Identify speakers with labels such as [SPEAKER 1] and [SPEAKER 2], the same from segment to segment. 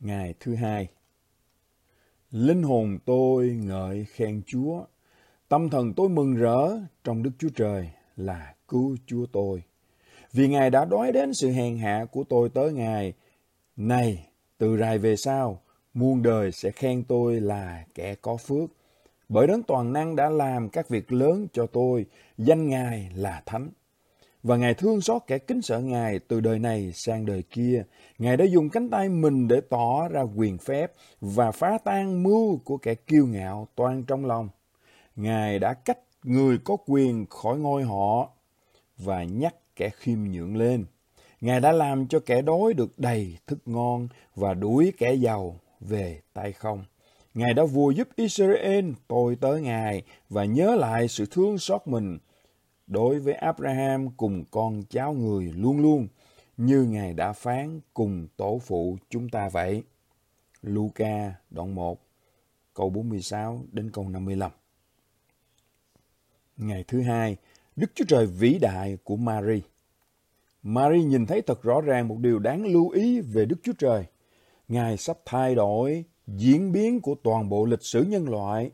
[SPEAKER 1] Ngày thứ hai Linh hồn tôi ngợi khen Chúa. Tâm thần tôi mừng rỡ trong Đức Chúa Trời là cứu Chúa tôi. Vì Ngài đã đói đến sự hèn hạ của tôi tới Ngài. Này, từ rài về sau, muôn đời sẽ khen tôi là kẻ có phước. Bởi đấng toàn năng đã làm các việc lớn cho tôi, danh Ngài là thánh. Và Ngài thương xót kẻ kính sợ Ngài từ đời này sang đời kia. Ngài đã dùng cánh tay mình để tỏ ra quyền phép và phá tan mưu của kẻ kiêu ngạo toan trong lòng. Ngài đã cách người có quyền khỏi ngôi họ và nhắc kẻ khiêm nhượng lên. Ngài đã làm cho kẻ đói được đầy thức ngon và đuổi kẻ giàu về tay không. Ngài đã vua giúp Israel tôi tới Ngài và nhớ lại sự thương xót mình đối với Abraham cùng con cháu người luôn luôn như Ngài đã phán cùng tổ phụ chúng ta vậy. Luca đoạn 1 câu 46 đến câu 55. Ngày thứ hai, Đức Chúa Trời vĩ đại của Mary. Mary nhìn thấy thật rõ ràng một điều đáng lưu ý về Đức Chúa Trời. Ngài sắp thay đổi diễn biến của toàn bộ lịch sử nhân loại.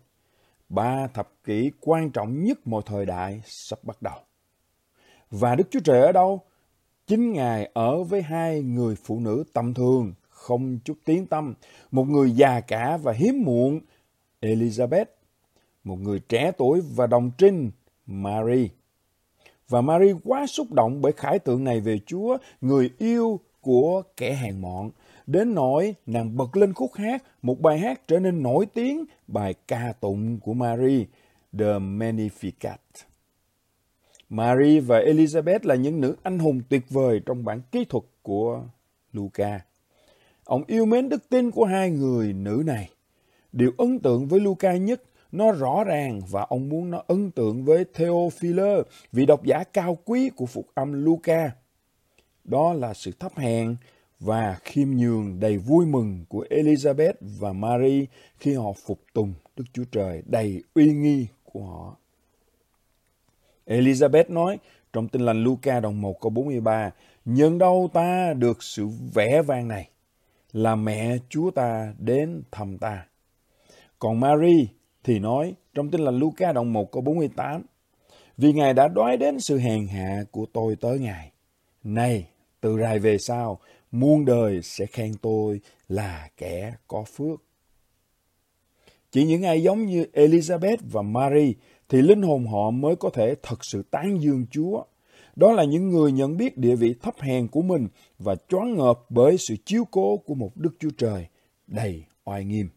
[SPEAKER 1] Ba thập kỷ quan trọng nhất mọi thời đại sắp bắt đầu. Và Đức Chúa Trời ở đâu? Chính Ngài ở với hai người phụ nữ tầm thường, không chút tiếng tâm. Một người già cả và hiếm muộn, Elizabeth. Một người trẻ tuổi và đồng trinh, Mary. Và Mary quá xúc động bởi khải tượng này về Chúa, người yêu của kẻ hèn mọn. Đến nỗi nàng bật lên khúc hát, một bài hát trở nên nổi tiếng, bài ca tụng của Mary, The Magnificat. Mary và Elizabeth là những nữ anh hùng tuyệt vời trong bản kỹ thuật của Luca. Ông yêu mến đức tin của hai người nữ này. Điều ấn tượng với Luca nhất nó rõ ràng và ông muốn nó ấn tượng với Theophilus, vị độc giả cao quý của phục âm Luca. Đó là sự thấp hèn và khiêm nhường đầy vui mừng của Elizabeth và Mary khi họ phục tùng Đức Chúa Trời đầy uy nghi của họ. Elizabeth nói trong tin lành Luca đồng 1 câu 43, nhân đâu ta được sự vẻ vang này, là mẹ Chúa ta đến thăm ta. Còn Mary thì nói trong tin lành Luca đồng 1 câu 48, vì Ngài đã đoái đến sự hèn hạ của tôi tới Ngài. Này, từ rày về sau, muôn đời sẽ khen tôi là kẻ có phước. Chỉ những ai giống như Elizabeth và Mary thì linh hồn họ mới có thể thật sự tán dương Chúa. Đó là những người nhận biết địa vị thấp hèn của mình và choáng ngợp bởi sự chiếu cố của một Đức Chúa Trời đầy oai nghiêm.